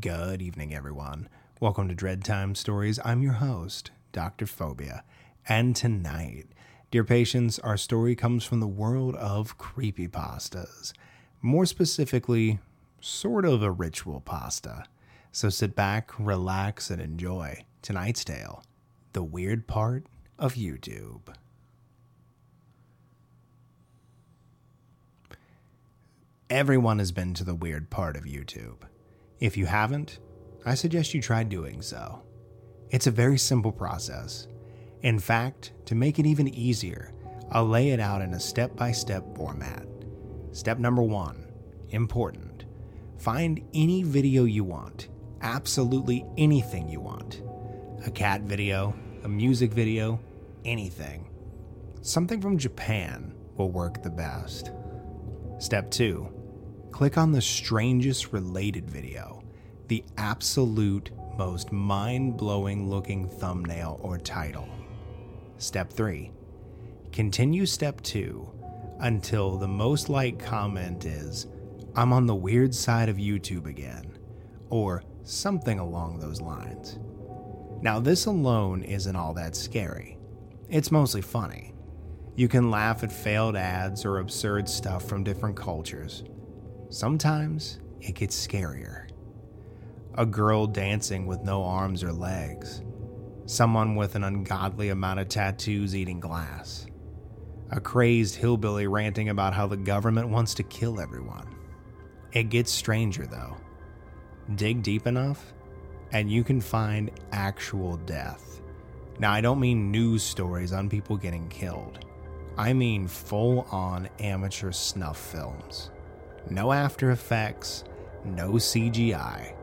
Good evening, everyone. Welcome to Dread Time Stories. I'm your host, Dr. Phobia. And tonight, dear patients, our story comes from the world of creepypastas. More specifically, sort of a ritual pasta. So sit back, relax, and enjoy tonight's tale The Weird Part of YouTube. Everyone has been to the weird part of YouTube. If you haven't, I suggest you try doing so. It's a very simple process. In fact, to make it even easier, I'll lay it out in a step by step format. Step number one important. Find any video you want, absolutely anything you want. A cat video, a music video, anything. Something from Japan will work the best. Step 2 Click on the strangest related video, the absolute most mind blowing looking thumbnail or title. Step 3 Continue step 2 until the most liked comment is, I'm on the weird side of YouTube again, or something along those lines. Now, this alone isn't all that scary. It's mostly funny. You can laugh at failed ads or absurd stuff from different cultures. Sometimes it gets scarier. A girl dancing with no arms or legs. Someone with an ungodly amount of tattoos eating glass. A crazed hillbilly ranting about how the government wants to kill everyone. It gets stranger though. Dig deep enough, and you can find actual death. Now, I don't mean news stories on people getting killed. I mean full on amateur snuff films. No After Effects, no CGI,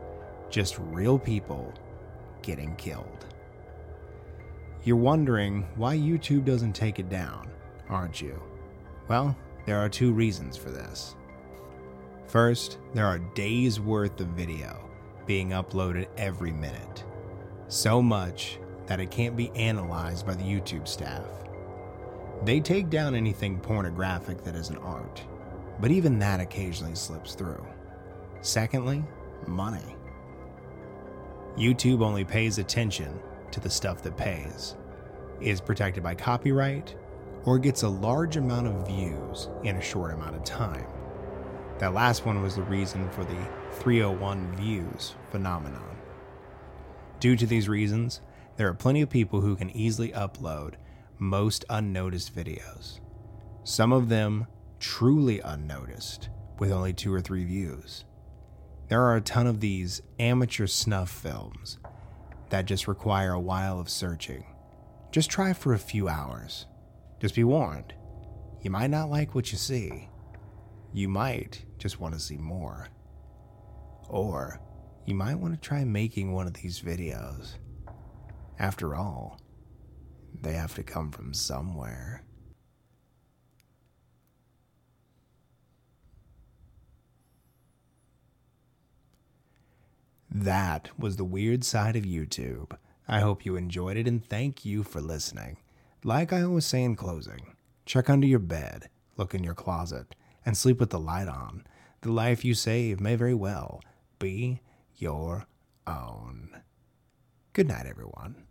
just real people getting killed. You're wondering why YouTube doesn't take it down, aren't you? Well, there are two reasons for this. First, there are days worth of video being uploaded every minute. So much that it can't be analyzed by the YouTube staff. They take down anything pornographic that isn't art, but even that occasionally slips through. Secondly, money. YouTube only pays attention to the stuff that pays, is protected by copyright, or gets a large amount of views in a short amount of time. That last one was the reason for the 301 views phenomenon. Due to these reasons, there are plenty of people who can easily upload most unnoticed videos. Some of them truly unnoticed, with only two or three views. There are a ton of these amateur snuff films that just require a while of searching. Just try for a few hours. Just be warned, you might not like what you see. You might just want to see more. Or you might want to try making one of these videos. After all, they have to come from somewhere. That was the weird side of YouTube. I hope you enjoyed it and thank you for listening. Like I always say in closing, check under your bed, look in your closet, and sleep with the light on. The life you save may very well be your own. Good night, everyone.